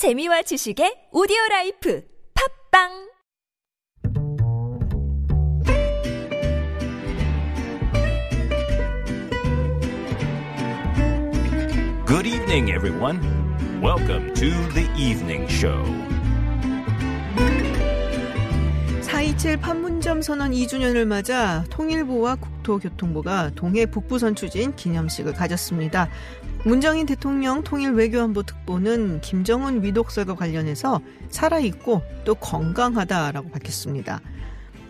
재미와 지식의 오디오 라이프 팟빵 Good evening, everyone. Welcome to the evening show. 4.27 판문점 선언 2주년을 맞아 통일부와 국토교통부가 동해 북부선 추진 기념식을 가졌습니다. 문정인 대통령 통일 외교안보 특보는 김정은 위독설과 관련해서 살아있고 또 건강하다라고 밝혔습니다.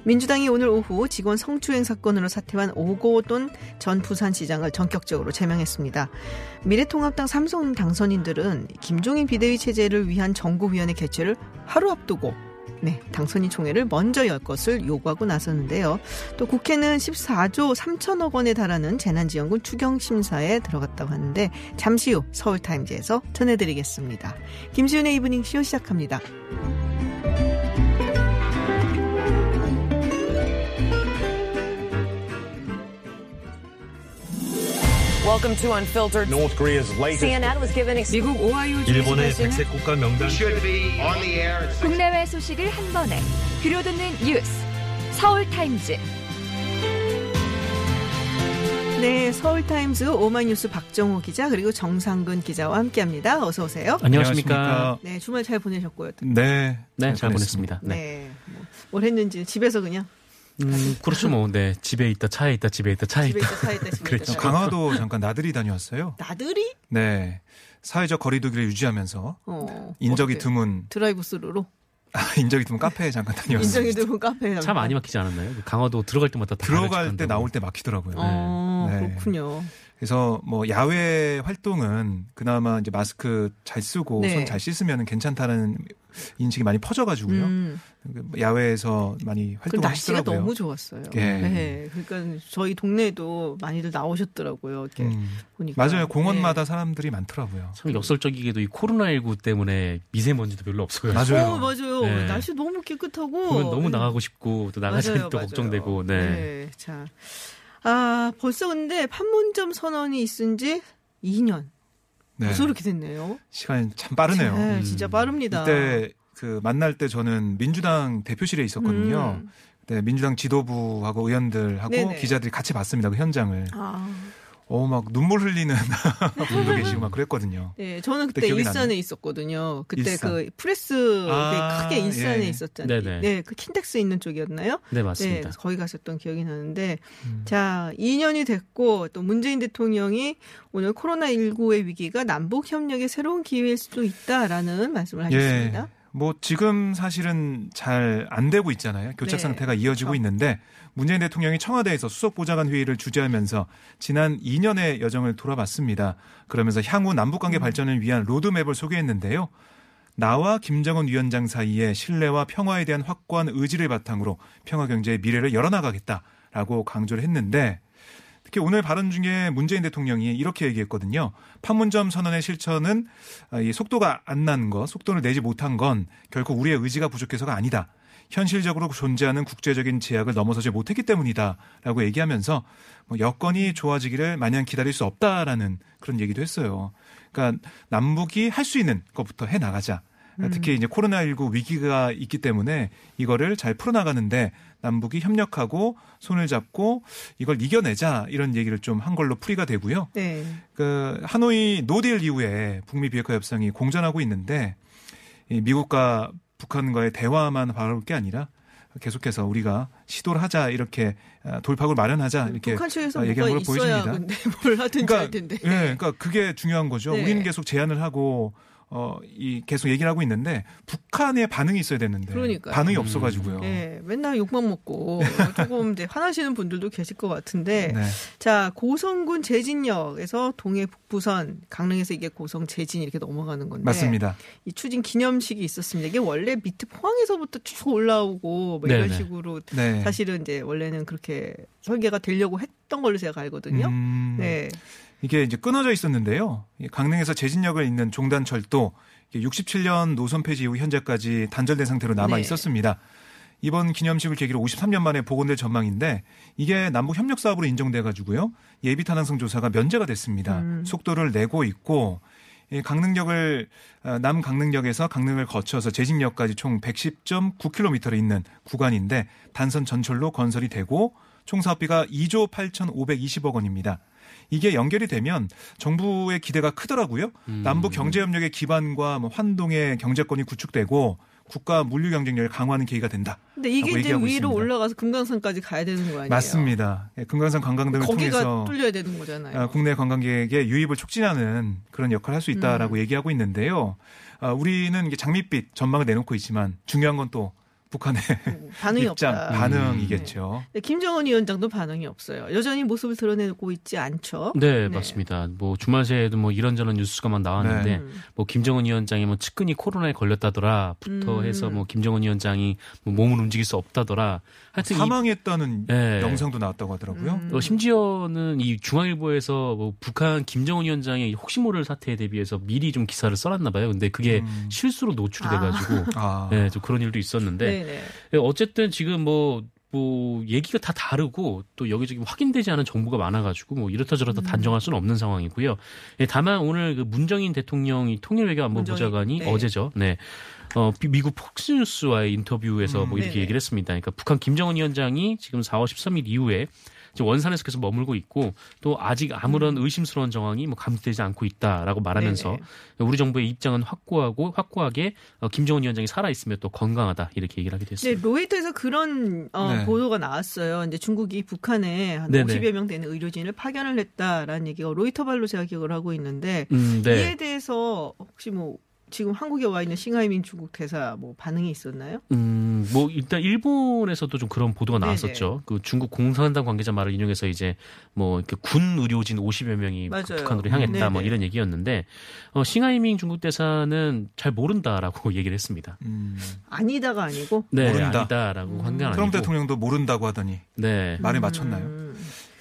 민주당이 오늘 오후 직원 성추행 사건으로 사퇴한 오고돈 전 부산시장을 전격적으로 제명했습니다. 미래통합당 삼성 당선인들은 김종인 비대위 체제를 위한 정구위원회 개최를 하루 앞두고 네, 당선인 총회를 먼저 열 것을 요구하고 나섰는데요. 또 국회는 14조 3천억 원에 달하는 재난지원금 추경 심사에 들어갔다고 하는데 잠시 후 서울타임즈에서 전해드리겠습니다. 김시윤의 이브닝 쇼 시작합니다. Welcome to Unfiltered. North Korea's latest CNN was given ex- 미국 오하이오 일본의 백색 국가 명단 should be on the air at 국내외 소식을 한 번에 들려듣는 뉴스 서울 타임즈 네, 서울타임즈 오마이뉴스 박정호 기자 그리고 정상근 기자와 함께합니다. 어서 오세요. 안녕하십니까. 네, 주말 잘 보내셨고요. 네. 네, 잘 보냈습니다. 네, 네. 뭐, 뭘 했는지 집에서 그냥 음, 그렇죠, 뭐. 네. 집에 있다, 차에 있다, 집에 있다, 차에 집에 있다. 있다 차에 있다 집에 그렇죠. 있다. 강화도 잠깐 나들이 다녀왔어요. 나들이? 네. 사회적 거리두기를 유지하면서 어, 인적이 어때요? 드문 드라이브 스루로 인적이 드문 카페에 잠깐 다녀왔어요. 인적이 드문 카페에 차 많이 막히지 않았나요? 그 강화도 들어갈 때마다 다 들어갈 때. 나올 때 막히더라고요. 어, 네. 그렇군요. 그래서 뭐 야외 활동은 그나마 이제 마스크 잘 쓰고 네. 손잘 씻으면 괜찮다는 인식이 많이 퍼져가지고요. 음, 야외에서 많이 그 활동을 날씨가 하시더라고요. 너무 좋았어요. 예. 네, 그러니까 저희 동네에도 많이들 나오셨더라고요. 이렇게 음, 보니까 맞아요. 공원마다 네. 사람들이 많더라고요. 참 역설적이게도 이 코로나19 때문에 미세먼지도 별로 없어요. 맞아요. 어, 맞아요. 네. 날씨 너무 깨끗하고 보면 너무 나가고 싶고 또 나가자니 또 맞아요. 걱정되고, 네. 자, 아 벌써 근데 판문점 선언이 있은 지 2년. 네. 벌써 그렇게 됐네요. 시간이 참 빠르네요. 네, 음. 진짜 빠릅니다. 이때 그 만날 때 저는 민주당 대표실에 있었거든요. 음. 네, 민주당 지도부하고 의원들하고 네네. 기자들이 같이 봤습니다. 그 현장을. 아, 어, 막 눈물 흘리는 분도 계시고 막 그랬거든요. 네, 저는 그때 그때 일산에 나네요. 있었거든요. 그때 일산. 그 프레스 아, 크게 일산에 예. 있었잖아요. 네네. 네, 그 킨텍스 있는 쪽이었나요? 네, 네, 맞습니다. 그래서 거기 가셨던 기억이 나는데, 음. 자, 2년이 됐고, 또 문재인 대통령이 오늘 코로나19의 위기가 남북 협력의 새로운 기회일 수도 있다라는 말씀을 하셨습니다. 뭐 지금 사실은 잘 안 되고 있잖아요. 교착 네, 상태가 이어지고 그렇죠. 있는데 문재인 대통령이 청와대에서 수석 보좌관 회의를 주재하면서 지난 2년의 여정을 돌아봤습니다. 그러면서 향후 남북 관계 음. 발전을 위한 로드맵을 소개했는데요. 나와 김정은 위원장 사이의 신뢰와 평화에 대한 확고한 의지를 바탕으로 평화 경제의 미래를 열어나가겠다라고 강조를 했는데 특히 오늘 발언 중에 문재인 대통령이 이렇게 얘기했거든요. 판문점 선언의 실천은 아, 이 속도가 안 난 것, 속도를 내지 못한 건 결코 우리의 의지가 부족해서가 아니다. 현실적으로 존재하는 국제적인 제약을 넘어서지 못했기 때문이다라고 얘기하면서 뭐 여건이 좋아지기를 마냥 기다릴 수 없다라는 그런 얘기도 했어요. 그러니까 남북이 할 수 있는 것부터 해 나가자. 그러니까 특히 이제 코로나19 위기가 있기 때문에 이거를 잘 풀어나가는데 남북이 협력하고 손을 잡고 이걸 이겨내자 이런 얘기를 좀 한 걸로 풀이가 되고요. 네. 그 하노이 노딜 이후에 북미 비핵화 협상이 공전하고 있는데 이 미국과 북한과의 대화만 바라볼 게 아니라 계속해서 우리가 시도를 하자 이렇게 아, 돌파구를 마련하자 이렇게 북한 측에서 아, 걸로 있어야 보여집니다. 근데 뭘 하든지 할 텐데. 예, 그러니까 그게 중요한 거죠. 네. 우리는 계속 제안을 하고 어, 이 계속 얘기를 하고 있는데 북한의 반응이 있어야 되는데 그러니까요. 반응이 없어가지고요. 네, 맨날 욕만 먹고 조금 이제 화나시는 분들도 계실 것 같은데 네. 자 고성군 제진역에서 동해 북부선 강릉에서 이게 고성 제진 이렇게 넘어가는 건데 맞습니다. 이 추진 기념식이 있었습니다. 이게 원래 밑에 포항에서부터 쭉 올라오고 뭐 이런 네네. 식으로 네. 사실은 이제 원래는 그렇게 설계가 되려고 했 던 걸로 제가 알거든요. 음, 네. 이게 이제 끊어져 있었는데요. 이 강릉에서 제진역을 잇는 종단철도 67년 노선 폐지 이후 현재까지 단절된 상태로 남아 네. 있었습니다. 이번 기념식을 계기로 53년 만에 복원될 전망인데 이게 남북 협력 사업으로 인정돼 가지고요. 예비 탄항성 조사가 면제가 됐습니다. 음. 속도를 내고 있고 이 강릉역을 어, 남 강릉역에서 강릉을 거쳐서 제식역까지 총 110.9km를 있는 구간인데 단선 전철로 건설이 되고 총 사업비가 2조 8,520억 원입니다. 이게 연결이 되면 정부의 기대가 크더라고요. 음. 남북 경제 협력의 기반과 뭐 환동의 경제권이 구축되고 국가 물류 경쟁력을 강화하는 계기가 된다. 근데 이게 이제 위로 있습니다. 올라가서 금강산까지 가야 되는 거 아니에요? 맞습니다. 예, 금강산 관광 등을 거기가 통해서 뚫려야 되는 거잖아요. 아, 국내 관광객의 유입을 촉진하는 그런 역할을 할 수 있다라고 음. 얘기하고 있는데요. 아, 우리는 장밋빛 전망을 내놓고 있지만 중요한 건 또 북한의 반응이 입장, 없다. 반응이겠죠. 네, 김정은 위원장도 반응이 없어요. 여전히 모습을 드러내고 있지 않죠. 네, 맞습니다. 뭐 주말 새에도 뭐 이런저런 뉴스가 막 나왔는데 음. 뭐 김정은 위원장이 뭐 측근이 코로나에 걸렸다더라부터 음. 해서 뭐 김정은 위원장이 뭐 몸을 움직일 수 없다더라. 하여튼 이 사망했다는 네. 영상도 나왔다고 하더라고요. 음. 어, 심지어는 이 중앙일보에서 뭐 북한 김정은 위원장의 혹시 모를 사태에 대비해서 미리 좀 기사를 써놨나 봐요. 근데 그게 음. 실수로 노출이 아. 돼가지고 아, 네, 좀 그런 일도 있었는데 네네. 예, 어쨌든 지금 뭐, 뭐, 얘기가 다 다르고 또 여기저기 확인되지 않은 정보가 많아가지고 뭐 이렇다 저렇다 음. 단정할 수는 없는 상황이고요. 예, 다만 오늘 그 문정인 대통령이 통일외교안보 보좌관이 문정인, 네. 어제죠. 네. 어, 미- 미국 폭스뉴스와의 인터뷰에서 뭐 음. 이렇게 네네. 얘기를 했습니다. 그러니까 북한 김정은 위원장이 지금 4월 13일 이후에 지금 원산에서 계속 머물고 있고 또 아직 아무런 의심스러운 정황이 뭐 감지되지 않고 있다라고 말하면서 음. 네네. 우리 정부의 입장은 확고하고 확고하게 어, 김정은 위원장이 살아 있으며 또 건강하다 이렇게 얘기를 하게 네, 됐습니다. 로이터에서 그런 어, 네. 보도가 나왔어요. 이제 중국이 북한에 한 네네. 50여 명 되는 의료진을 파견을 했다라는 얘기가 로이터 발로 제가 기억을 하고 있는데 음, 네. 이에 대해서 혹시 뭐 지금 한국에 와 있는 싱하이 민 중국 대사 뭐 반응이 있었나요? 음, 뭐 일단 일본에서도 좀 그런 보도가 네네. 나왔었죠. 그 중국 공산당 관계자 말을 인용해서 이제 뭐 이렇게 군 의료진 50여 명이 맞아요. 북한으로 향했다 음, 뭐 네네. 이런 얘기였는데 어, 싱하이밍 중국 대사는 잘 모른다라고 얘기를 했습니다. 음. 아니다가 아니고 네, 모른다. 아니다라고 음. 한게 아니고. 트럼프 대통령도 모른다고 하더니 네. 말에 맞췄나요? 음.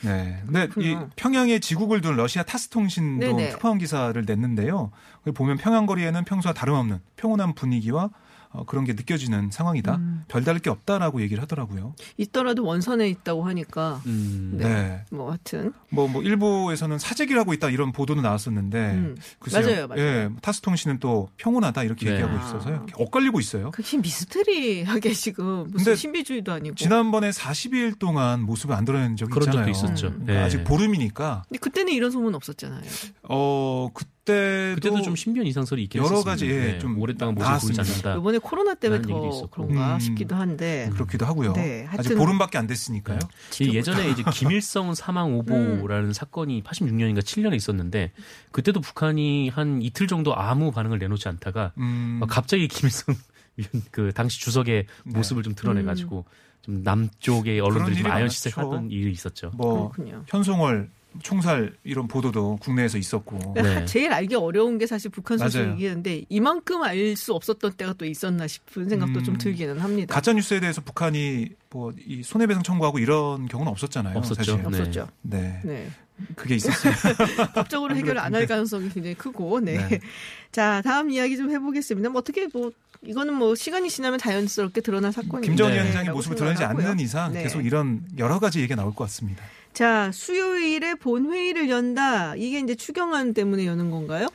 네. 근데 이 그렇구나. 평양에 지국을 둔 러시아 타스 통신도. 특파원 기사를 냈는데요. 보면 평양 거리에는 평소와 다름없는 평온한 분위기와 어, 그런 게 느껴지는 상황이다. 음. 별다를 게 없다라고 얘기를 하더라고요. 있더라도 원선에 있다고 하니까 음, 네. 네. 뭐 하여튼 뭐, 뭐, 일부에서는 사재기를 하고 있다 이런 보도도 나왔었는데. 음. 글쎄요. 맞아요, 맞아요. 예, 타스 통신은 또 평온하다 이렇게 네. 얘기하고 아. 있어서 이렇게 엇갈리고 있어요. 그게 미스테리하게 지금 무슨 근데 신비주의도 아니고 지난번에 40일 동안 모습을 안 드러낸 적이 그런 있잖아요. 적도 있었죠. 음. 그러니까 네. 아직 보름이니까 근데 그때는 이런 소문 없었잖아요. 어 그 때도, 그때도 좀 신비한 이상 설이 있긴 여러 했었습니다. 가지, 예, 네, 좀 오랫동안 모습을. 보이지 않는다. 이번에 코로나 때문에 더 있었고. 그런가 음. 싶기도 한데 그렇기도 하고요. 네, 아직 하여튼- 보름밖에 안 됐으니까요. 이 예전에 이제 김일성 사망 오보라는 사건이 86년인가 7년에 있었는데 그때도 북한이 한 이틀 정도 아무 반응을 내놓지 않다가 음, 어, 갑자기 김일성 그 당시 주석의 네. 모습을 좀 드러내가지고 좀 남쪽의 언론들이 좀 많았죠. 하던 일이 있었죠. 뭐 그렇군요. 현송월 총살 이런 보도도 국내에서 있었고. 네. 제일 알기 어려운 게 사실 북한. 소식이었는데 이만큼 알 수 없었던 때가 또 있었나 싶은 생각도 음, 좀 들기는 합니다. 가짜 뉴스에 대해서 북한이 뭐 이 손해배상 청구하고 이런 경우는 없었잖아요. 없었죠. 사실. 네. 없었죠. 네. 네. 그게 있었어요. 법적으로 해결 안 할 가능성이 굉장히 크고, 네. 네. 자, 다음 이야기 좀 해보겠습니다. 뭐 어떻게 뭐, 이거는 뭐 시간이 지나면 자연스럽게 드러날 사건이죠. 김정은 네. 위원장의 모습을 드러내지 않는 이상 네. 계속 이런 여러 가지 얘기가 나올 것 같습니다. 자, 수요일에 본회의를 연다. 이게 이제 추경안 때문에 여는 건가요?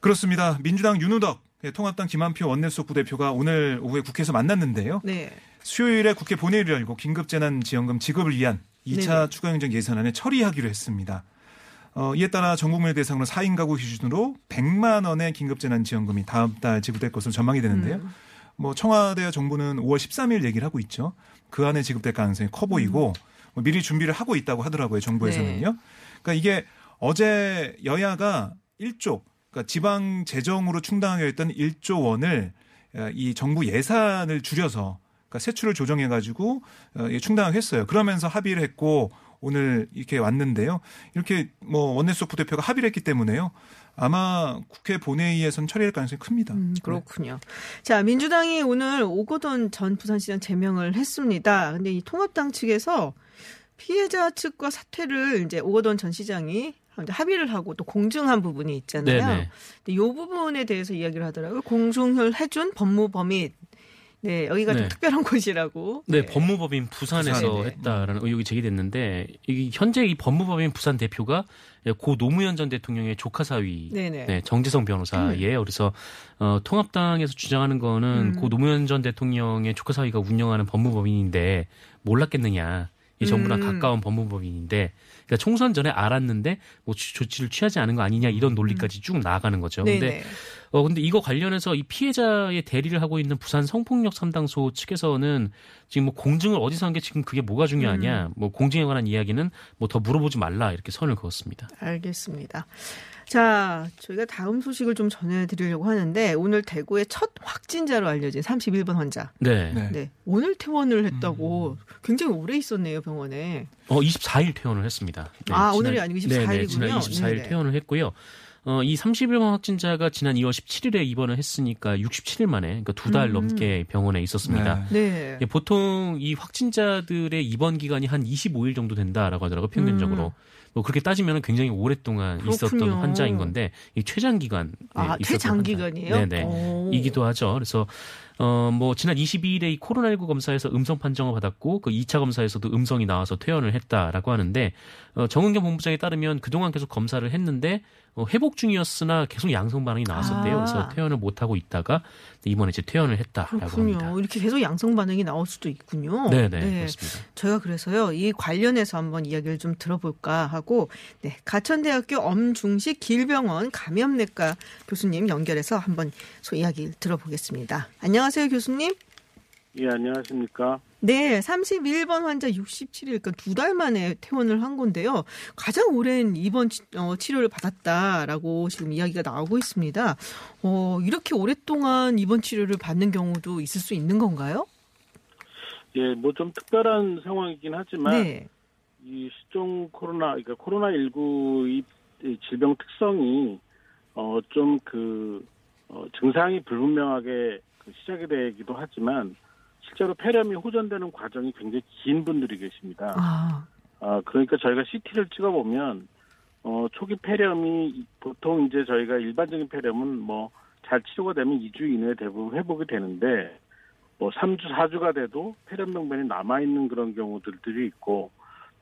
그렇습니다. 민주당 윤우덕, 예, 통합당 김한표 원내수석 부대표가 오늘 오후에 국회에서 만났는데요. 네. 수요일에 국회 본회의를 열고 긴급재난지원금 지급을 위한 2차 네네. 추가행정 예산안을 처리하기로 했습니다. 어, 이에 따라 전 국민을 대상으로 4인 가구 기준으로 100만 원의 긴급재난지원금이 다음 달 지급될 것으로 전망이 되는데요. 음. 뭐 청와대와 정부는 5월 13일 얘기를 하고 있죠. 그 안에 지급될 가능성이 커 보이고 뭐 미리 준비를 하고 있다고 하더라고요. 정부에서는요. 네. 그러니까 이게 어제 여야가 1조 그러니까 지방 재정으로 충당하게 했던 1조 원을 어, 이 정부 예산을 줄여서 그러니까 세출을 조정해 가지고 어, 충당을 했어요. 그러면서 합의를 했고 오늘 이렇게 왔는데요. 이렇게 뭐 원내수석 부대표가 합의를 했기 때문에요. 아마 국회 본회의에선 처리할 가능성이 큽니다. 음, 그렇군요. 자, 민주당이 오늘 오거돈 전 부산시장 제명을 했습니다. 근데 이 통합당 측에서 피해자 측과 사퇴를 이제 오거돈 전 시장이 합의를 하고 또 공증한 부분이 있잖아요. 네네. 근데 이 부분에 대해서 이야기를 하더라고요. 공증을 해준 법무범인 네, 여기가 좀 네. 특별한 곳이라고. 네, 법무법인 부산에서 부산이네. 했다라는 의혹이 제기됐는데 이 현재 이 법무법인 부산 대표가 고 노무현 전 대통령의 조카 사위. 네, 정재성 변호사예요. 그래서 어, 통합당에서 주장하는 거는 음. 고 노무현 전 대통령의 조카 사위가 운영하는 법무법인인데 몰랐겠느냐. 이 정부랑 음. 가까운 법무법인인데 그러니까 총선 전에 알았는데 뭐 조- 조치를 취하지 않은 거 아니냐 이런 논리까지 쭉 나아가는 거죠. 근데 네네. 어 근데 이거 관련해서 이 피해자의 대리를 하고 있는 부산 성폭력 상담소 측에서는 지금 뭐 공증을 어디서 한 게 지금 그게 뭐가 음. 중요하냐, 뭐 공증에 관한 이야기는 뭐 더 물어보지 말라 이렇게 선을 그었습니다. 알겠습니다. 자, 저희가 다음 소식을 좀 전해드리려고 하는데 오늘 대구의 첫 확진자로 알려진 31번 환자. 네. 네. 네, 오늘 퇴원을 했다고 음. 굉장히 오래 있었네요 병원에. 어 24일 퇴원을 했습니다. 네, 아, 오늘이 아니고 24일 네, 네, 이군요. 지난 24일 네네. 퇴원을 했고요. 어, 이 31번 확진자가 지난 2월 17일에 입원을 했으니까 67일 만에 그러니까 두달 음. 넘게 병원에 있었습니다. 네. 네. 예, 보통 이 확진자들의 입원 기간이 한 25일 정도 된다라고 하더라고요, 평균적으로. 뭐 그렇게 따지면 굉장히 오랫동안 있었던 음. 그렇군요. 환자인 건데, 이 최장 기간. 아, 퇴장 기간이에요? 네네. 오. 이기도 하죠. 그래서, 어, 뭐, 지난 22일에 이 코로나19 검사에서 음성 판정을 받았고, 그 2차 검사에서도 음성이 나와서 퇴원을 했다라고 하는데, 어, 정은경 본부장에 따르면 그동안 계속 검사를 했는데, 어, 회복 중이었으나 계속 양성 반응이 나왔었대요. 아. 그래서 퇴원을 못 하고 있다가 이번에 이제 퇴원을 했다라고 그렇군요. 합니다. 이렇게 계속 양성 반응이 나올 수도 있군요. 네네, 그렇습니다. 저희가 그래서요 이 관련해서 한번 이야기를 좀 들어볼까 하고 네 가천대학교 엄중식 길병원 감염내과 교수님 연결해서 한번 소 이야기 들어보겠습니다. 안녕하세요 교수님. 예, 안녕하십니까. 네, 31번 환자 67일, 그러니까 두 달 만에 퇴원을 한 건데요. 가장 오랜 입원 치, 어, 치료를 받았다라고 지금 이야기가 나오고 있습니다. 어, 이렇게 오랫동안 입원 치료를 받는 경우도 있을 수 있는 건가요? 예, 뭐 좀 특별한 상황이긴 하지만 네. 이 시종 코로나, 그러니까 코로나 19 이, 이 질병 특성이 어, 좀 그, 어, 증상이 불분명하게 그 시작이 되기도 하지만 실제로 폐렴이 호전되는 과정이 굉장히 긴 분들이 계십니다. 아, 아, 그러니까 저희가 CT를 찍어보면, 어, 초기 폐렴이 보통 이제 저희가 일반적인 폐렴은 뭐 잘 치료가 되면 2주 이내에 대부분 회복이 되는데, 뭐 3주, 4주가 돼도 폐렴 병변이 남아있는 그런 경우들이 있고,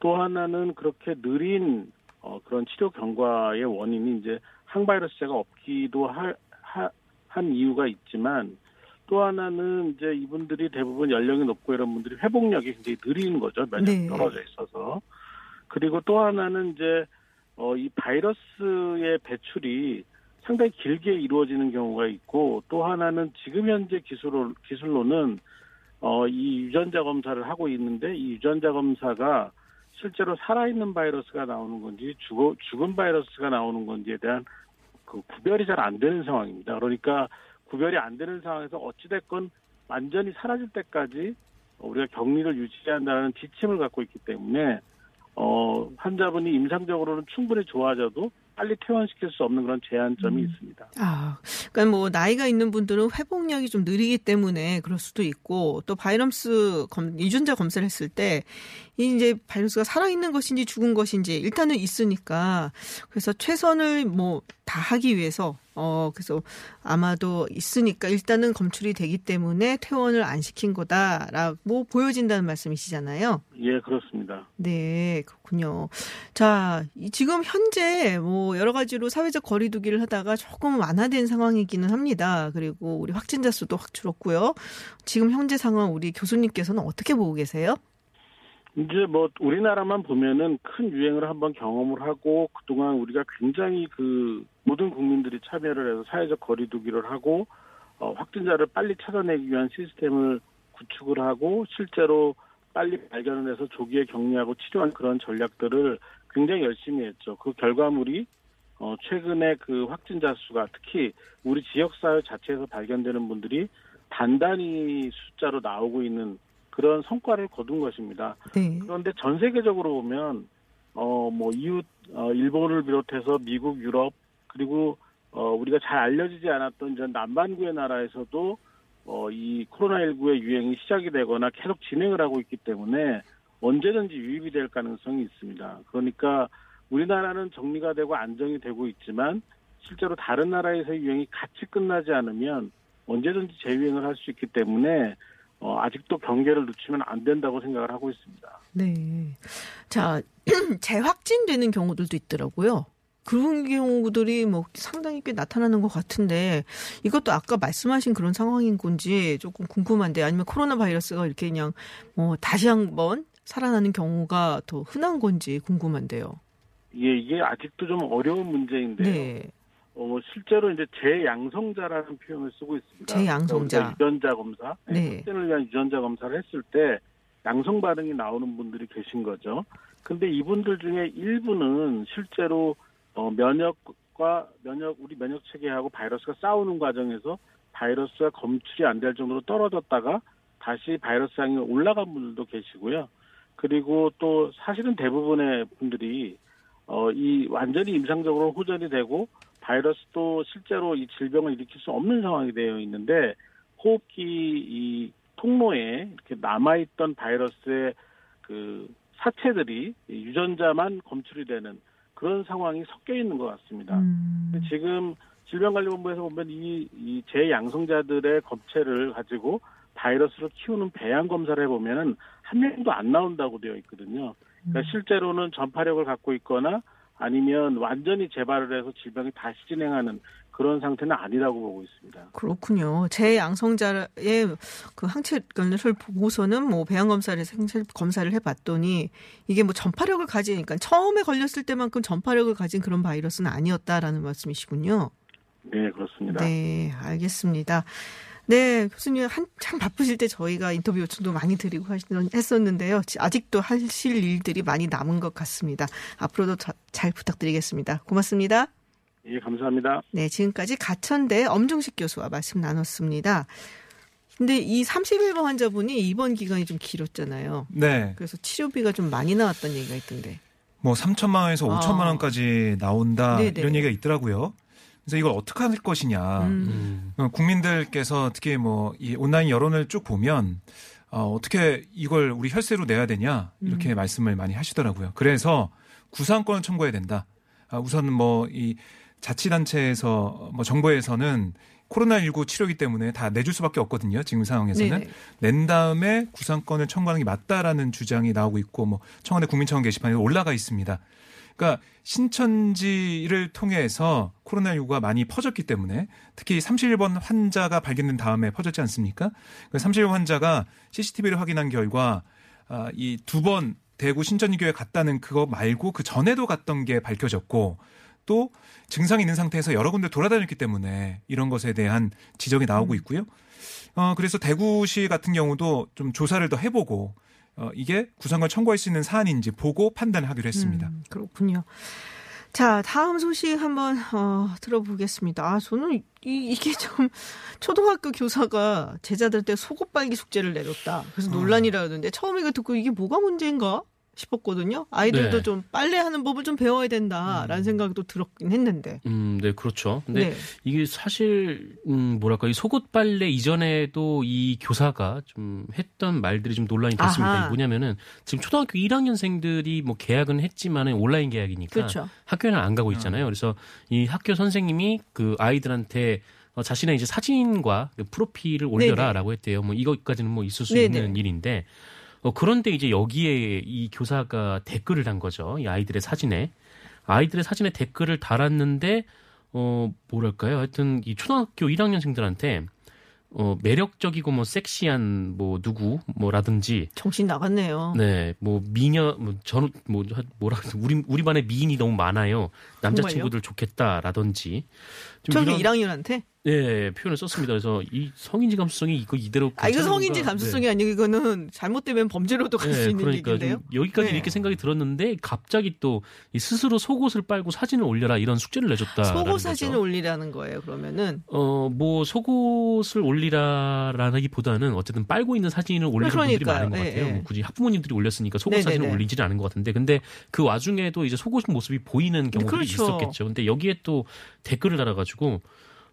또 하나는 그렇게 느린, 어, 그런 치료 경과의 원인이 이제 항바이러스제가 없기도 하, 하, 한 이유가 있지만, 또 하나는 이제 이분들이 대부분 연령이 높고 이런 분들이 회복력이 굉장히 느린 거죠. 면역이 네. 떨어져 있어서. 그리고 또 하나는 이제 어, 이 바이러스의 배출이 상당히 길게 이루어지는 경우가 있고 또 하나는 지금 현재 기술로, 기술로는 어, 이 유전자 검사를 하고 있는데 이 유전자 검사가 실제로 살아있는 바이러스가 나오는 건지 죽어, 죽은 바이러스가 나오는 건지에 대한 그 구별이 잘 안 되는 상황입니다. 그러니까 구별이 안 되는 상황에서 어찌됐건 완전히 사라질 때까지 우리가 격리를 유지해야 한다는 지침을 갖고 있기 때문에 어, 환자분이 임상적으로는 충분히 좋아져도 빨리 퇴원시킬 수 없는 그런 제한점이 음. 있습니다. 아, 그러니까 뭐 나이가 있는 분들은 회복력이 좀 느리기 때문에 그럴 수도 있고 또 바이러스 검, 유전자 검사를 했을 때이 이제 바이러스가 살아 있는 것인지 죽은 것인지 일단은 있으니까 그래서 최선을 뭐 다 하기 위해서 어 그래서 아마도 있으니까 일단은 검출이 되기 때문에 퇴원을 안 시킨 거다라고 보여진다는 말씀이시잖아요. 예, 그렇습니다. 네, 그렇군요. 자, 이- 지금 현재 뭐 여러 가지로 사회적 거리두기를 하다가 조금 완화된 상황이기는 합니다. 그리고 우리 확진자 수도 확 줄었고요. 지금 현재 상황 우리 교수님께서는 어떻게 보고 계세요? 이제 뭐 우리나라만 보면은 큰 유행을 한번 경험을 하고 그동안 우리가 굉장히 그 모든 국민들이 참여를 해서 사회적 거리두기를 하고 어, 확진자를 빨리 찾아내기 위한 시스템을 구축을 하고 실제로 빨리 발견을 해서 조기에 격리하고 치료한 그런 전략들을 굉장히 열심히 했죠. 그 결과물이 어, 최근에 그 확진자 수가 특히 우리 지역사회 자체에서 발견되는 분들이 단단히 숫자로 나오고 있는 그런 성과를 거둔 것입니다. 네. 그런데 전 세계적으로 보면 어 뭐 이웃 어 일본을 비롯해서 미국, 유럽 그리고 어 우리가 잘 알려지지 않았던 전 남반구의 나라에서도 어 이 코로나19의 유행이 시작이 되거나 계속 진행을 하고 있기 때문에 언제든지 유입이 될 가능성이 있습니다. 그러니까 우리나라는 정리가 되고 안정이 되고 있지만 실제로 다른 나라에서의 유행이 같이 끝나지 않으면 언제든지 재유행을 할 수 있기 때문에 어, 아직도 경계를 늦추면 안 된다고 생각을 하고 있습니다. 네. 자, 재확진되는 경우들도 있더라고요. 그런 경우들이 뭐 상당히 꽤 나타나는 것 같은데 이것도 아까 말씀하신 그런 상황인 건지 조금 궁금한데 아니면 코로나 바이러스가 이렇게 그냥 뭐 다시 한번 살아나는 경우가 더 흔한 건지 궁금한데요. 예, 이게 아직도 좀 어려운 문제인데요. 네. 어, 실제로 이제 재양성자라는 표현을 쓰고 있습니다. 재양성자. 그러니까 유전자 검사, 네. 확진을 위한 유전자 검사를 했을 때 양성 반응이 나오는 분들이 계신 거죠. 근데 이분들 중에 일부는 실제로 어, 면역과 면역 우리 면역 체계하고 바이러스가 싸우는 과정에서 바이러스가 검출이 안 될 정도로 떨어졌다가 다시 바이러스 양이 올라간 분들도 계시고요. 그리고 또 사실은 대부분의 분들이 어, 이 완전히 임상적으로 호전이 되고 바이러스도 실제로 이 질병을 일으킬 수 없는 상황이 되어 있는데 호흡기 이 통로에 이렇게 남아있던 바이러스의 그 사체들이 이 유전자만 검출이 되는 그런 상황이 섞여 있는 것 같습니다. 음. 지금 질병관리본부에서 보면 이, 이 재양성자들의 검체를 가지고 바이러스를 키우는 배양 검사를 해보면은 한 명도 안 나온다고 되어 있거든요. 그러니까 실제로는 전파력을 갖고 있거나 아니면 완전히 재발을 해서 질병이 다시 진행하는 그런 상태는 아니라고 보고 있습니다. 그렇군요. 제 양성자의 그 항체를 보고서는 뭐 배양 검사를 생체 검사를 해봤더니 이게 뭐 전파력을 가지니까 처음에 걸렸을 때만큼 전파력을 가진 그런 바이러스는 아니었다라는 말씀이시군요. 네, 그렇습니다. 네, 알겠습니다. 네, 교수님 한참 바쁘실 때 저희가 인터뷰 요청도 많이 드리고 하시던- 했었는데요. 아직도 하실 일들이 많이 남은 것 같습니다. 앞으로도 자- 잘 부탁드리겠습니다. 고맙습니다. 예, 감사합니다. 네, 지금까지 가천대 엄종식 교수와 말씀 나눴습니다. 근데 이 31번 환자분이 입원 기간이 좀 길었잖아요. 네. 그래서 치료비가 좀 많이 나왔다는 얘기가 있던데. 뭐 3천만 원에서 아. 5천만 원까지 나온다 네네. 이런 얘기가 있더라고요. 그래서 이걸 어떻게 할 것이냐. 음. 어, 국민들께서 특히 뭐 이 온라인 여론을 쭉 보면 어, 어떻게 이걸 우리 혈세로 내야 되냐 이렇게 음. 말씀을 많이 하시더라고요. 그래서 구상권을 청구해야 된다. 아, 우선 뭐 이 자치단체에서 뭐 정부에서는 코로나19 치료기 때문에 다 내줄 수밖에 없거든요. 지금 상황에서는 네네. 낸 다음에 구상권을 청구하는 게 맞다라는 주장이 나오고 있고 뭐 청와대 국민청원 게시판에 올라가 있습니다. 그러니까 신천지를 통해서 코로나19가 많이 퍼졌기 때문에 특히 31번 환자가 발견된 다음에 퍼졌지 않습니까? 그 31번 환자가 CCTV를 확인한 결과 아, 이두번 대구 신천지교회 갔다는 그거 말고 그 전에도 갔던 게 밝혀졌고 또 증상이 있는 상태에서 여러 군데 돌아다녔기 때문에 이런 것에 대한 지적이 나오고 있고요. 어, 그래서 대구시 같은 경우도 좀 조사를 더 해보고 어, 이게 구상을 청구할 수 있는 사안인지 보고 판단을 하기로 했습니다. 음, 그렇군요. 자, 다음 소식 한번 어, 들어보겠습니다. 아, 저는 이, 이게 좀 초등학교 교사가 제자들한테 속옷 빨기 숙제를 내렸다. 그래서 논란이라는데 처음에 이거 듣고 이게 뭐가 문제인가 싶었거든요. 아이들도 네. 좀 빨래하는 법을 좀 배워야 된다라는 생각도 들었긴 했는데. 음, 네, 그렇죠. 근데 네. 이게 사실 음 뭐랄까 이 속옷 빨래 이전에도 이 교사가 좀 했던 말들이 좀 논란이 됐습니다. 아하. 이게 뭐냐면은 지금 초등학교 1학년생들이 뭐 계약은 했지만은 온라인 계약이니까 그렇죠. 학교에는 안 가고 있잖아요. 그래서 이 학교 선생님이 그 아이들한테 어, 자신의 이제 사진과 그 프로필을 올려라라고 했대요. 뭐 이것까지는 뭐 있을 수 네네. 있는 일인데 어, 그런데 이제 여기에 이 교사가 댓글을 단 거죠. 이 아이들의 사진에 아이들의 사진에 댓글을 달았는데 어 뭐랄까요? 하여튼 이 초등학교 1학년생들한테 어 매력적이고 뭐 섹시한 뭐 누구 뭐라든지 정신 나갔네요. 네, 뭐 미녀, 뭐 저는 뭐 뭐라? 우리 우리 반에 미인이 너무 많아요. 남자 친구들 좋겠다라든지 좀 저기 이런 1학년한테? 예 표현을 썼습니다. 그래서 이 성인지 감수성이 이거 이대로 아, 이거 성인지? 감수성이 아니고 이거는 잘못되면 범죄로도 갈수 네, 있는 그러니까 얘기인데요. 좀 여기까지 네. 이렇게 생각이 들었는데 갑자기 또이 스스로 속옷을 빨고 사진을 올려라 이런 숙제를 내줬다. 속옷 사진을 올리라는 거예요, 그러면은. 어뭐 속옷을 올리라라기보다는 어쨌든 빨고 있는 사진을 올리는 분들이 그러니까요. 많은 것 예, 같아요. 예. 뭐 굳이 학부모님들이 올렸으니까 속옷 네네네. 사진을 올리지는 않은 것 같은데 근데 그 와중에도 이제 속옷 모습이 보이는 경우들이 그렇죠. 있었겠죠. 근데 여기에 또 댓글을 달아가지고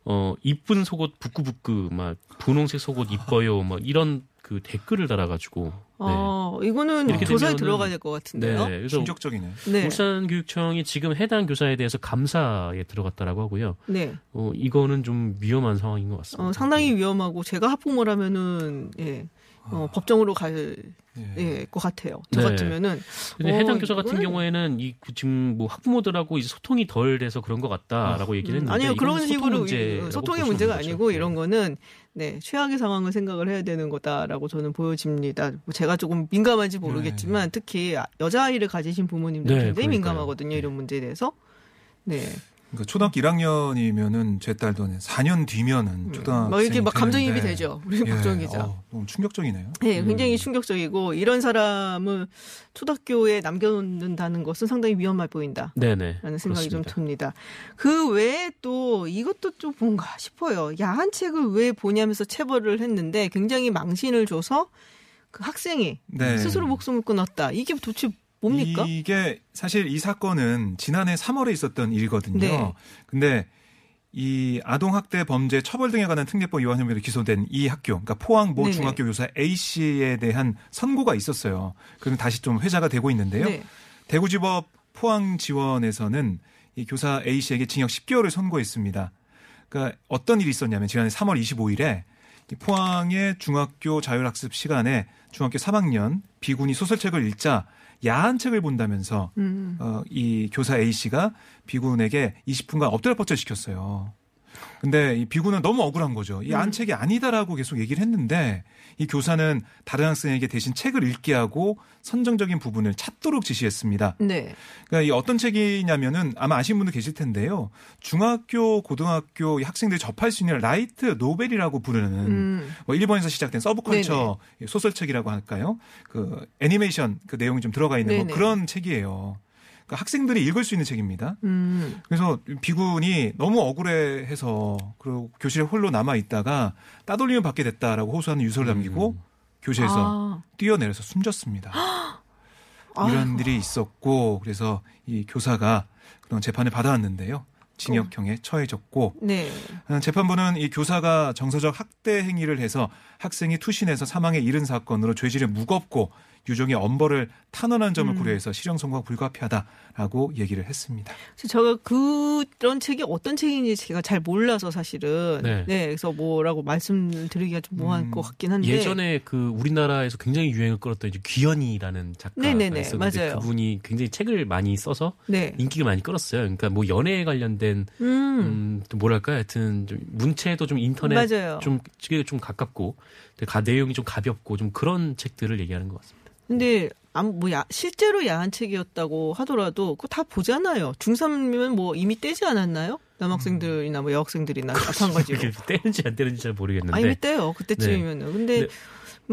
어 이쁜 속옷 부끄부끄 막 분홍색 속옷 이뻐요 막 이런 그 댓글을 달아가지고 아, 이거는 이렇게 조사에 되면은- 들어가야 될 것 같은데요. 네. 그래서 충격적이네. 네. 울산교육청이 지금 해당 교사에 대해서 감사에 들어갔다라고 하고요. 네. 어, 이거는 좀 위험한 상황인 것 같습니다. 어, 상당히 위험하고 제가 학부모라면은 예. 어, 법정으로 갈 예. 예, 것 같아요. 저 네. 같으면은 근데 어, 해당 교사 같은 이거는- 경우에는 이 지금 뭐 학부모들하고 이제 소통이 덜 돼서 그런 것 같다라고 얘기를 음, 했는데 아니요 그런 식으로 문제라고 소통의 문제가 있는 거죠. 아니고 네. 이런 거는 네 최악의 상황을 생각을 해야 되는 거다라고 저는 보여집니다. 뭐 제가 조금 민감한지 모르겠지만 특히 여자 아이를 가지신 부모님들 네, 굉장히 그러니까요. 민감하거든요 이런 문제에 대해서. 네. 그러니까 초등학교 1학년이면은 제 딸도 4년 뒤면은 초등학생 막 이렇게 막 감정입이 되죠. 우리 예, 박정 기자. 어, 너무 충격적이네요. 네, 굉장히 음. 충격적이고 이런 사람을 초등학교에 남겨놓는다는 것은 상당히 위험해 보인다. 네네. 라는 생각이 좀 그렇습니다. 듭니다. 그 외에 또 이것도 좀 뭔가 싶어요. 야한 책을 왜 보냐면서 체벌을 했는데 굉장히 망신을 줘서 그 학생이 네. 스스로 목숨을 끊었다. 이게 도대체 뭡니까? 이게 사실 이 사건은 지난해 3월에 있었던 일이거든요. 네. 근데 이 아동학대 범죄 처벌 등에 관한 특례법 위반 혐의로 기소된 이 학교, 그러니까 포항 모. 중학교 교사 A 씨에 대한 선고가 있었어요. 그럼 다시 좀 회자가 되고 있는데요. 네. 대구지법 포항지원에서는 이 교사 A 씨에게 징역 10개월을 선고했습니다. 그러니까 어떤 일이 있었냐면 지난해 3월 25일에 포항의 중학교 자율학습 시간에 중학교 3학년 비군이 소설책을 읽자 야한 책을 본다면서 음. 어, 이 교사 A 씨가 B군에게 20분간 엎드려 뻗쳐 시켰어요. 근데 이 B군은 너무 억울한 거죠. 이 음. 야한 책이 아니다라고 계속 얘기를 했는데 이 교사는 다른 학생에게 대신 책을 읽게 하고 선정적인 부분을 찾도록 지시했습니다. 네. 그러니까 이 어떤 책이냐면은 아마 아시는 분도 계실 텐데요. 중학교, 고등학교 이 학생들이 접할 수 있는 라이트 노벨이라고 부르는 음. 뭐 일본에서 시작된 서브컬처 소설책이라고 할까요? 그 애니메이션 그 내용이 좀 들어가 있는 뭐. 그런 책이에요. 그러니까 학생들이 읽을 수 있는 책입니다. 음. 그래서 비군이 너무 억울해해서 그리고 교실에 홀로 남아 있다가 따돌림을 받게 됐다라고 호소하는 유서를 남기고 교실에서 아. 뛰어내려서 숨졌습니다. 이런 일이 있었고 그래서 이 교사가 그동안 재판을 받아왔는데요. 징역형에 처해졌고 네. 어, 재판부는 이 교사가 정서적 학대 행위를 해서 학생이 투신해서 사망에 이른 사건으로 죄질이 무겁고 유종의 엄벌을 탄원한 점을 음. 고려해서 실형 선고가 불가피하다라고 얘기를 했습니다. 그래서 제가 그런 책이 어떤 책인지 제가 잘 몰라서 사실은 네. 네, 그래서 뭐라고 말씀을 드리기가 좀 뭐할 음, 것 같긴 한데 예전에 그 우리나라에서 굉장히 유행을 끌었던 이제 귀현이라는 작가가 네네네, 있었는데 맞아요. 그분이 굉장히 책을 많이 써서 네. 인기가 많이 끌었어요. 그러니까 뭐 연애에 관련된 음. 음, 또 뭐랄까 하여튼 좀 문체도 좀 인터넷 맞아요. 좀 그게 좀 가깝고 가 내용이 좀 가볍고 좀 그런 책들을 얘기하는 것 같습니다. 근데 아무 뭐 야, 실제로 야한 책이었다고 하더라도 그거 다 보잖아요. 중3이면 뭐 이미 떼지 않았나요? 남학생들이나 뭐 여학생들이나 마찬가지로. 그게 떼는지 안 떼는지 잘 모르겠는데 아, 이미 떼요. 그때쯤이면은. 근데 네.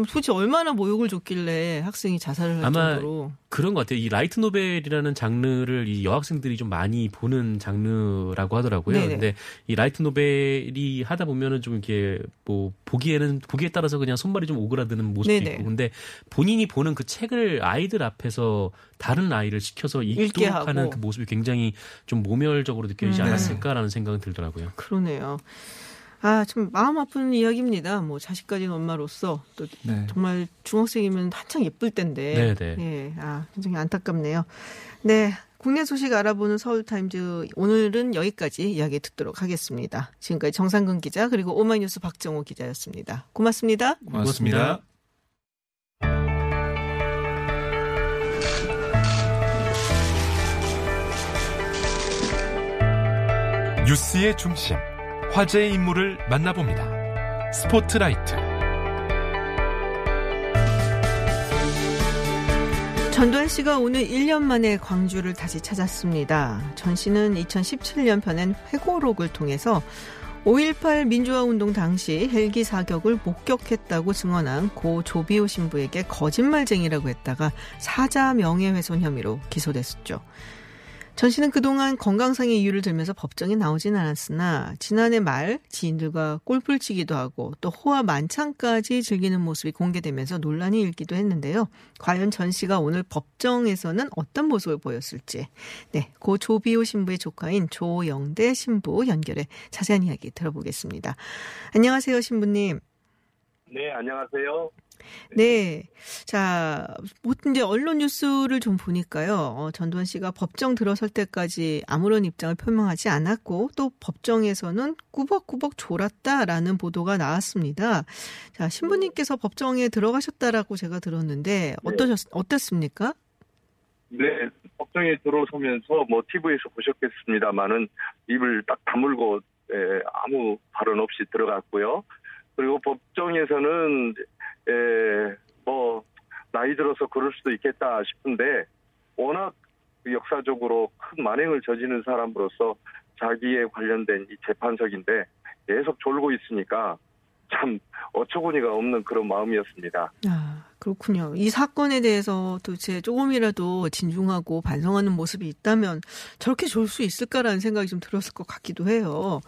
도대체 얼마나 모욕을 줬길래 학생이 자살을 할 아마 정도로. 그런 것 같아요. 이 라이트 노벨이라는 장르를 이 여학생들이 좀 많이 보는 장르라고 하더라고요. 네네. 근데 이 라이트 노벨이 하다 보면은 좀 이렇게 뭐 보기에는 보기에 따라서 그냥 손발이 좀 오그라드는 모습도 네네. 있고 근데 본인이 보는 그 책을 아이들 앞에서 다른 아이를 시켜서 읽도록. 하는 그 모습이 굉장히 좀 모멸적으로 느껴지지 음. 않았을까라는 생각이 들더라고요. 그러네요. 아, 좀 마음 아픈 이야기입니다. 뭐 자식 가진 엄마로서 또 네. 정말 중학생이면 한창 예쁠 때인데. 네 네. 예, 아, 굉장히 안타깝네요. 네. 국내 소식 알아보는 서울타임즈 오늘은 여기까지 이야기 듣도록 하겠습니다. 지금까지 정상근 기자 그리고 오마이뉴스 박정호 기자였습니다. 고맙습니다. 고맙습니다. 뉴스의 중심, 화제의 인물을 만나봅니다. 스포트라이트. 전두환 씨가 오늘 1년 만에 광주를 다시 찾았습니다. 전 씨는 2017년 펴낸 회고록을 통해서 5.18 민주화 운동 당시 헬기 사격을 목격했다고 증언한 고 조비오 신부에게 거짓말쟁이라고 했다가 사자 명예훼손 혐의로 기소됐었죠. 전 씨는 그동안 건강상의 이유를 들면서 법정에 나오진 않았으나 지난해 말 지인들과 골프를 치기도 하고 또 호화 만찬까지 즐기는 모습이 공개되면서 논란이 일기도 했는데요. 과연 전 씨가 오늘 법정에서는 어떤 모습을 보였을지. 네, 고 조비오 신부의 조카인 조영대 신부 연결해 자세한 이야기 들어보겠습니다. 안녕하세요, 신부님. 네, 안녕하세요. 네. 자, 뭐 이제 언론 뉴스를 좀 보니까요. 어, 전두환 씨가 법정 들어설 때까지 아무런 입장을 표명하지 않았고 또 법정에서는 꾸벅꾸벅 졸았다라는 보도가 나왔습니다. 자, 신부님께서 법정에 들어가셨다라고 제가 들었는데 어떠셨 어땠습니까? 네, 법정에 들어서면서 뭐 TV에서 보셨겠습니다만은 입을 딱 다물고 에, 아무 발언 없이 들어갔고요. 그리고 법정에서는 에, 뭐 나이 들어서 그럴 수도 있겠다 싶은데 워낙 역사적으로 큰 만행을 저지른 사람으로서 자기에 관련된 이 재판석인데 계속 졸고 있으니까 참 어처구니가 없는 그런 마음이었습니다. 아, 그렇군요. 이 사건에 대해서 도대체 조금이라도 진중하고 반성하는 모습이 있다면 저렇게 좋을 수 있을까라는 생각이 좀 들었을 것 같기도 해요.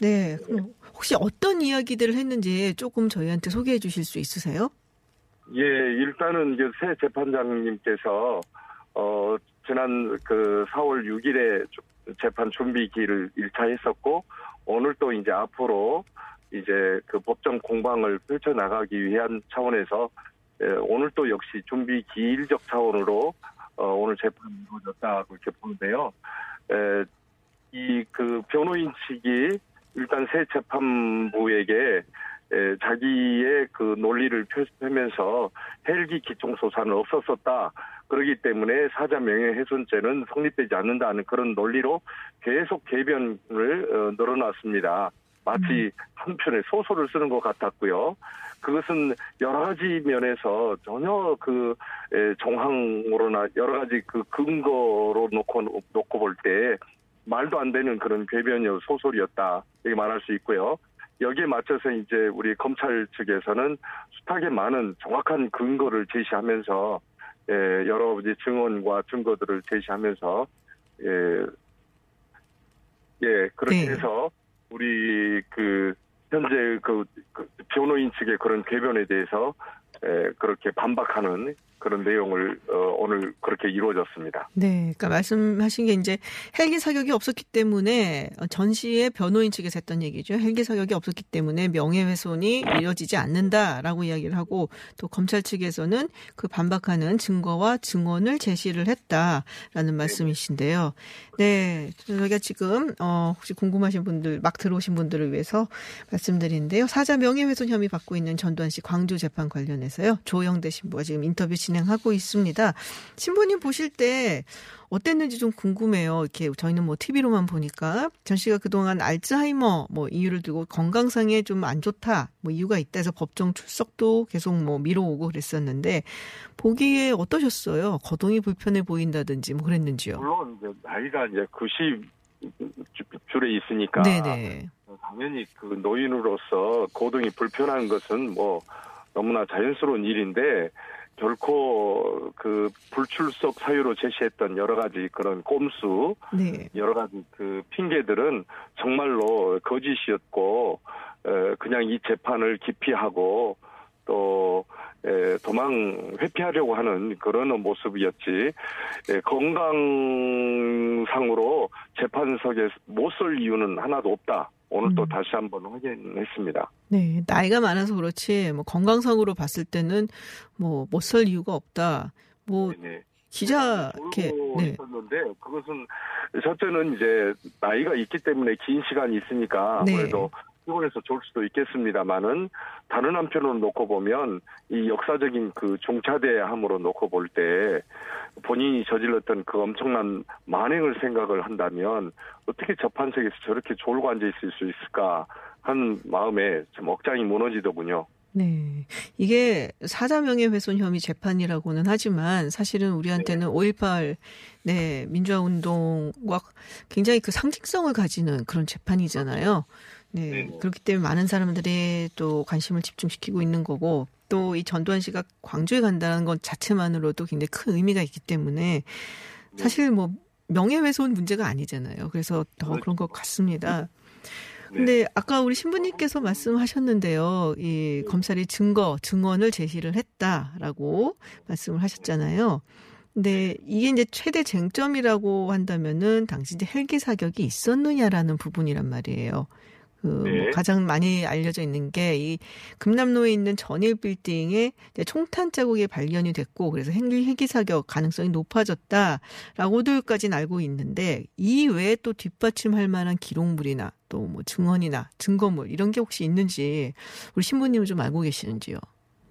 네. 그럼 혹시 어떤 이야기들을 했는지 조금 저희한테 소개해 주실 수 있으세요? 예, 일단은 이제 새 재판장님께서 어 지난 그 4월 6일에 재판 준비기를 1차 했었고 오늘 또 이제 앞으로 이제 그 법정 공방을 펼쳐 나가기 위한 차원에서 예, 오늘 또 역시 준비 기일적 차원으로 어, 오늘 재판이 이루어졌다 그렇게 보는데요. 이 그 변호인 측이 일단 새 재판부에게 에, 자기의 그 논리를 펼면서 헬기 기총소사는 없었었다. 그러기 때문에 사자 명예훼손죄는 성립되지 않는다는 그런 논리로 계속 개변을 어, 늘어났습니다. 마치 한편의 소설을 쓰는 것 같았고요. 그것은 여러 가지 면에서 전혀 그 에, 정황으로나 여러 가지 그 근거로 놓고 놓고 볼 때 말도 안 되는 그런 궤변이요 소설이었다 이렇게 말할 수 있고요. 여기에 맞춰서 이제 우리 검찰 측에서는 숱하게 많은 정확한 근거를 제시하면서 예, 여러 가지 증언과 증거들을 제시하면서 예, 예 그렇게 네. 해서 우리 그 현재 그, 그 변호인 측의 그런 궤변에 대해서 에, 그렇게 반박하는 그런 내용을 어, 오늘 그렇게 이루어졌습니다. 네, 그러니까 말씀하신 게 이제 헬기 사격이 없었기 때문에 전시의 변호인 측에서 했던 얘기죠. 헬기 사격이 없었기 때문에 명예훼손이 이어지지 않는다라고 이야기를 하고 또 검찰 측에서는 그 반박하는 증거와 증언을 제시를 했다라는 말씀이신데요. 네, 저희가 지금 어 혹시 궁금하신 분들 막 들어오신 분들을 위해서 말씀드리는데요. 사자 명예훼손 혐의 받고 있는 전두환 씨 광주 재판 관련해서요. 조영대 신부가 지금 인터뷰 진행하고 있습니다. 신부님 보실 때 어땠는지 좀 궁금해요. 이렇게 저희는 뭐 TV로만 보니까 전 씨가 그동안 알츠하이머 뭐 이유를 두고 건강상에 좀 안 좋다 뭐 이유가 있다 해서 법정 출석도 계속 뭐 미뤄오고 그랬었는데 보기에 어떠셨어요? 거동이 불편해 보인다든지 뭐 그랬는지요? 물론 이제 나이가 이제 90 줄에 있으니까 네네. 당연히 그 노인으로서 거동이 불편한 것은 뭐 너무나 자연스러운 일인데 결코 그 불출석 사유로 제시했던 여러 가지 그런 꼼수, 네. 여러 가지 그 핑계들은 정말로 거짓이었고 에, 그냥 이 재판을 기피하고 또 에, 도망 회피하려고 하는 그런 모습이었지 에, 건강상으로 재판석에 못 설 이유는 하나도 없다. 오늘 또 음. 다시 한번 확인했습니다. 네, 나이가 많아서 그렇지 뭐 건강상으로 봤을 때는 뭐못설 이유가 없다. 뭐 네. 기자 이렇게 졸고 네. 있었는데 그것은 첫째는 이제 나이가 있기 때문에 긴 시간이 있으니까 네. 아무래도 피곤해서 졸 수도 있겠습니다만은 다른 한편으로 놓고 보면 이 역사적인 그 종차대함으로 놓고 볼 때 본인이 저질렀던 그 엄청난 만행을 생각을 한다면 어떻게 재판석에서 저렇게 졸고 앉아 있을 수 있을까 한 마음에 좀 억장이 무너지더군요. 네. 이게 사자 명예훼손 혐의 재판이라고는 하지만 사실은 우리한테는 5.18 네, 민주화 운동과 굉장히 그 상징성을 가지는 그런 재판이잖아요. 네. 네네. 그렇기 때문에 많은 사람들이 또 관심을 집중시키고 있는 거고 또 이 전두환 씨가 광주에 간다는 것 자체만으로도 굉장히 큰 의미가 있기 때문에 사실 뭐 명예훼손 문제가 아니잖아요. 그래서 더 그런 것 같습니다. 근데 아까 우리 신부님께서 말씀하셨는데요. 이 검찰이 증거, 증언을 제시를 했다라고 말씀을 하셨잖아요. 근데 이게 이제 최대 쟁점이라고 한다면은 당시 이제 헬기 사격이 있었느냐라는 부분이란 말이에요. 그뭐 네. 가장 많이 알려져 있는 게 이 금남로에 있는 전일 빌딩에 총탄 자국이 발견이 됐고 그래서 헬기 헬기 사격 가능성이 높아졌다라고들까지는 알고 있는데 이 외에 또 뒷받침할 만한 기록물이나 또 뭐 증언이나 증거물 이런 게 혹시 있는지 우리 신부님은 좀 알고 계시는지요?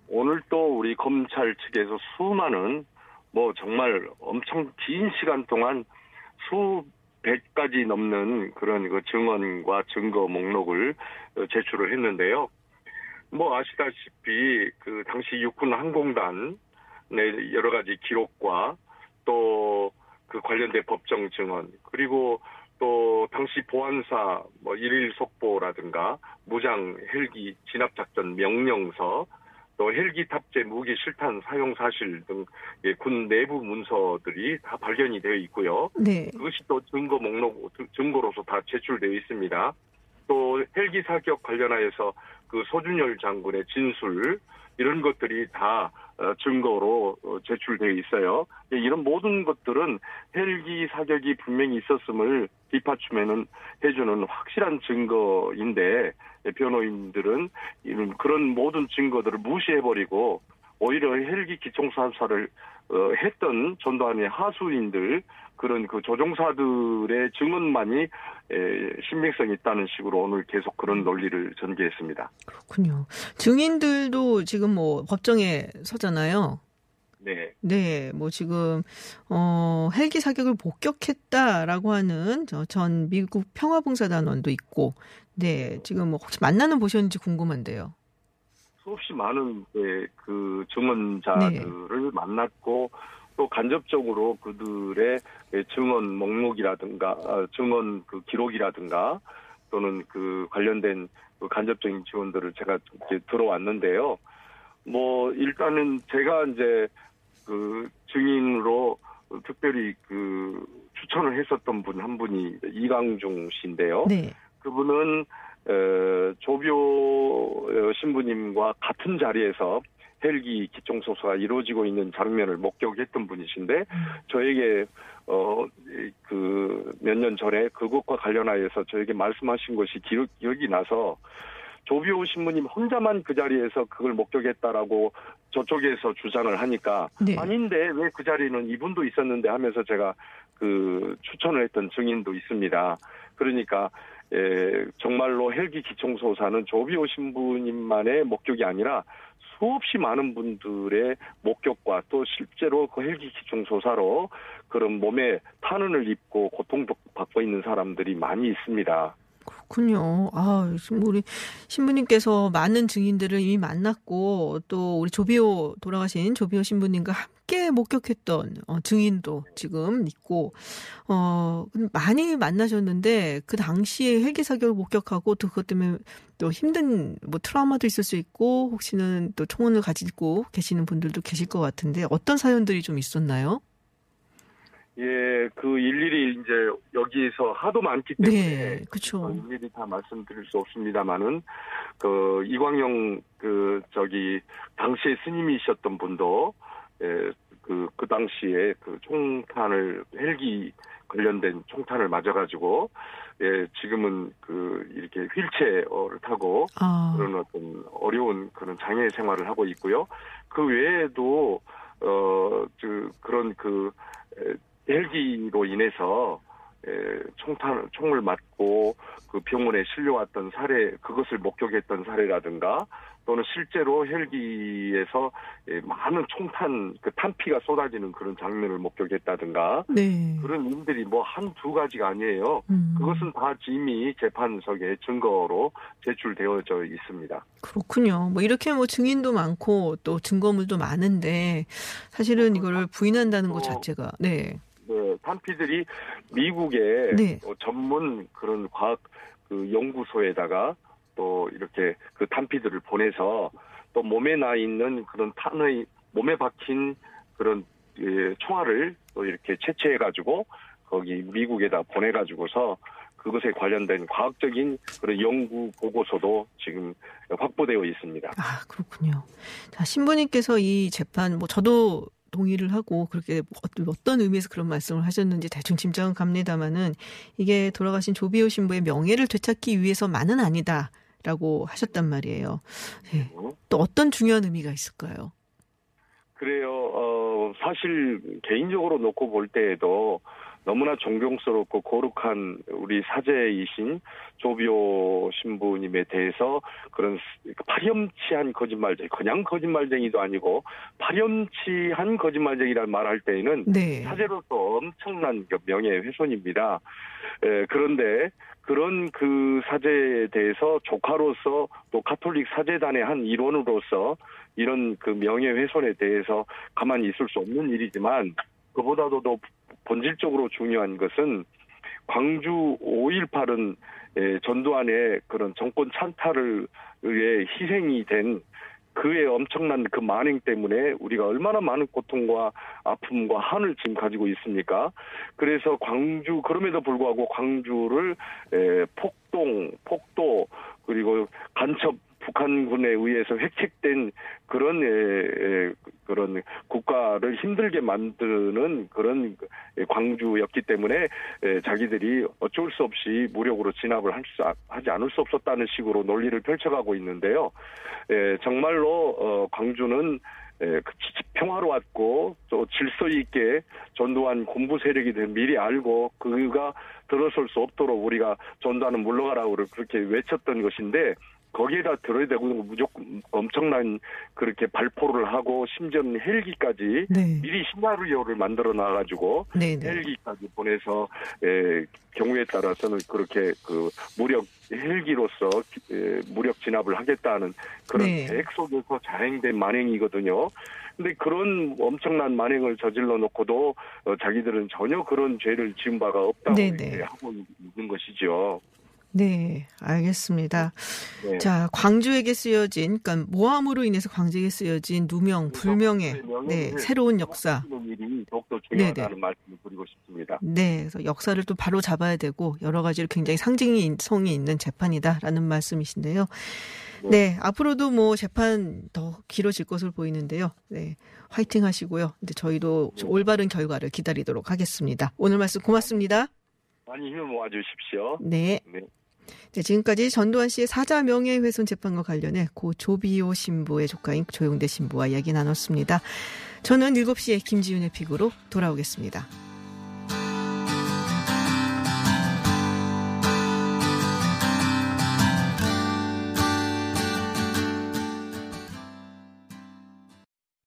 오늘 또 우리 검찰 측에서 수많은 뭐 정말 엄청 긴 시간 동안 수 백 가지 넘는 그런 그 증언과 증거 목록을 어, 제출을 했는데요. 뭐 아시다시피 그 당시 육군 항공단 의 여러 가지 기록과 또 그 관련된 법정 증언 그리고 또 당시 보안사 뭐 일일 속보라든가 무장 헬기 진압 작전 명령서 또 헬기 탑재 무기 실탄 사용 사실 등 예, 군 내부 문서들이 다 발견이 되어 있고요. 네. 그것이 또 증거 목록 증거로서 다 제출되어 있습니다. 또 헬기 사격 관련하여서 그 소준열 장군의 진술 이런 것들이 다 어, 증거로 어, 제출되어 있어요. 예, 이런 모든 것들은 헬기 사격이 분명히 있었음을 뒷받침에는 해주는 확실한 증거인데 예, 변호인들은 이런 그런 모든 증거들을 무시해버리고 오히려 헬기 기총사사를 어, 했던 전두환의 하수인들 그런 그 조종사들의 증언만이 에, 신빙성이 있다는 식으로 오늘 계속 그런 논리를 전개했습니다. 그렇군요. 증인들도 지금 뭐 법정에 서잖아요. 네. 네, 뭐 지금 어 헬기 사격을 목격했다라고 하는 저전 미국 평화봉사단원도 있고, 네, 지금 뭐 혹시 만나는 보셨는지 궁금한데요. 수없이 많은 예, 그 증언자들을 만났고 또 간접적으로 그들의 예, 증언 목록이라든가 아, 증언 그 기록이라든가 또는 그 관련된 그 간접적인 지원들을 제가 이렇게 들어왔는데요. 뭐 일단은 제가 이제 그 증인으로 특별히 그 추천을 했었던 분 한 분이 이강중 씨인데요. 네. 그분은 어, 조비오 어, 신부님과 같은 자리에서 헬기 기총 소사가 이루어지고 있는 장면을 목격했던 분이신데 저에게 어 그 몇 년 전에 그것과 관련하여서 저에게 말씀하신 것이 기억, 기억이 나서 조비오 신부님 혼자만 그 자리에서 그걸 목격했다라고 저쪽에서 주장을 하니까 네. 아닌데 왜 그 자리는 이분도 있었는데 하면서 제가 그 추천을 했던 증인도 있습니다. 그러니까 에, 정말로 헬기 기총소사는 조비오 신부님만의 목격이 아니라 수없이 많은 분들의 목격과 또 실제로 그 헬기 기총소사로 그런 몸에 탄원을 입고 고통도 받고 있는 사람들이 많이 있습니다. 그렇군요. 아, 지금 우리 신부님께서 많은 증인들을 이미 만났고 또 우리 조비오 돌아가신 조비오 신부님과 함께 목격했던 어, 증인도 지금 있고 어 많이 만나셨는데 그 당시에 헬기 사격을 목격하고 또 그것 때문에 또 힘든 뭐 트라우마도 있을 수 있고 혹시는 또 총원을 가지고 계시는 분들도 계실 것 같은데 어떤 사연들이 좀 있었나요? 예, 그 일일이 이제 여기서 하도 많기 때문에 네, 그렇죠. 일일이 다 말씀드릴 수 없습니다만은 그 이광영 그 저기 당시에 스님이셨던 분도 예, 그, 그 당시에 그 총탄을 헬기 관련된 총탄을 맞아가지고 예, 지금은 그 이렇게 휠체어를 타고 아, 그런 어떤 어려운 그런 장애 생활을 하고 있고요. 그 외에도 어, 그 그런 그 에, 헬기로 인해서 에, 총탄 총을 맞고 그 병원에 실려왔던 사례 그것을 목격했던 사례라든가 또는 실제로 헬기에서 에, 많은 총탄 그 탄피가 쏟아지는 그런 장면을 목격했다든가 네. 그런 일들이 뭐 한 두 가지가 아니에요. 음. 그것은 다 이미 재판석에 증거로 제출되어져 있습니다. 그렇군요. 뭐 이렇게 뭐 증인도 많고 또 증거물도 많은데 사실은 이거를 부인한다는 것 어, 자체가 네. 네, 탄피들이 미국의 네. 어, 전문 그런 과학 그 연구소에다가 또 이렇게 그 탄피들을 보내서 또 몸에 나 있는 그런 탄의 몸에 박힌 그런 예, 총알을 또 이렇게 채취해 가지고 거기 미국에다 보내 가지고서 그것에 관련된 과학적인 그런 연구 보고서도 지금 확보되어 있습니다. 아, 그렇군요. 자, 신부님께서 이 재판, 뭐, 저도 동의를 하고 그렇게 어떤, 어떤 의미에서 그런 말씀을 하셨는지 대충 짐작은 갑니다마는 이게 돌아가신 조비오 신부의 명예를 되찾기 위해서만은 아니다라고 하셨단 말이에요. 예. 또 어떤 중요한 의미가 있을까요? 그래요. 어, 사실 개인적으로 놓고 볼 때에도 너무나 존경스럽고 거룩한 우리 사제이신 조비오 신부님에 대해서 그런 파렴치한 거짓말쟁이, 그냥 거짓말쟁이도 아니고 파렴치한 거짓말쟁이라는 말할 때에는 네. 사제로서 엄청난 그 명예훼손입니다. 에, 그런데 그런 그 사제에 대해서 조카로서 또 카톨릭 사제단의 한 일원으로서 이런 그 명예훼손에 대해서 가만히 있을 수 없는 일이지만 그보다도 더 본질적으로 중요한 것은 광주 5.18은 전두환의 그런 정권 찬탈을 위해 희생이 된 그의 엄청난 그 만행 때문에 우리가 얼마나 많은 고통과 아픔과 한을 지금 가지고 있습니까? 그래서 광주 그럼에도 불구하고 광주를 에, 폭동, 폭도 그리고 간첩 북한군에 의해서 획책된 그런 에, 에, 그런 국가를 힘들게 만드는 그런 광주였기 때문에 에, 자기들이 어쩔 수 없이 무력으로 진압을 할 수, 하지 않을 수 없었다는 식으로 논리를 펼쳐가고 있는데요. 에, 정말로 어, 광주는 예, 평화로웠고 또 질서 있게 전두환 군부 세력이 된 미리 알고 그가 들어설 수 없도록 우리가 전두환은 물러가라고 그렇게 외쳤던 것인데 거기에다 들어야 되고 무조건 엄청난 그렇게 발포를 하고 심지어는 헬기까지 네. 미리 시나리오를 만들어 놔가지고 네, 네. 헬기까지 보내서 에, 경우에 따라서는 그렇게 그 무력 헬기로서 에, 무력 진압을 하겠다는 그런 네. 계획 속에서 자행된 만행이거든요. 근데 그런 엄청난 만행을 저질러 놓고도 어, 자기들은 전혀 그런 죄를 지은 바가 없다고 네, 네. 하고 있는 것이죠. 네, 알겠습니다. 네. 자, 광주에게 쓰여진, 그러니까 모함으로 인해서 광주에게 쓰여진 누명, 명예를 네, 새로운 역사. 더욱더 네, 중요하다는 말씀을 드리고 싶습니다. 네, 그래서 역사를 또 바로 잡아야 되고 여러 가지로 굉장히 상징성이 있는 재판이다라는 말씀이신데요. 네, 앞으로도 뭐 재판 더 길어질 것으로 보이는데요. 네, 화이팅 하시고요. 근데 저희도 올바른 결과를 기다리도록 하겠습니다. 오늘 말씀 고맙습니다. 많이 힘을 모아주십시오. 네. 네. 네, 지금까지 전두환 씨의 사자 명예훼손 재판과 관련해 고 조비오 신부의 조카인 조용대 신부와 이야기 나눴습니다. 저는 7시에 김지윤의 픽으로 돌아오겠습니다.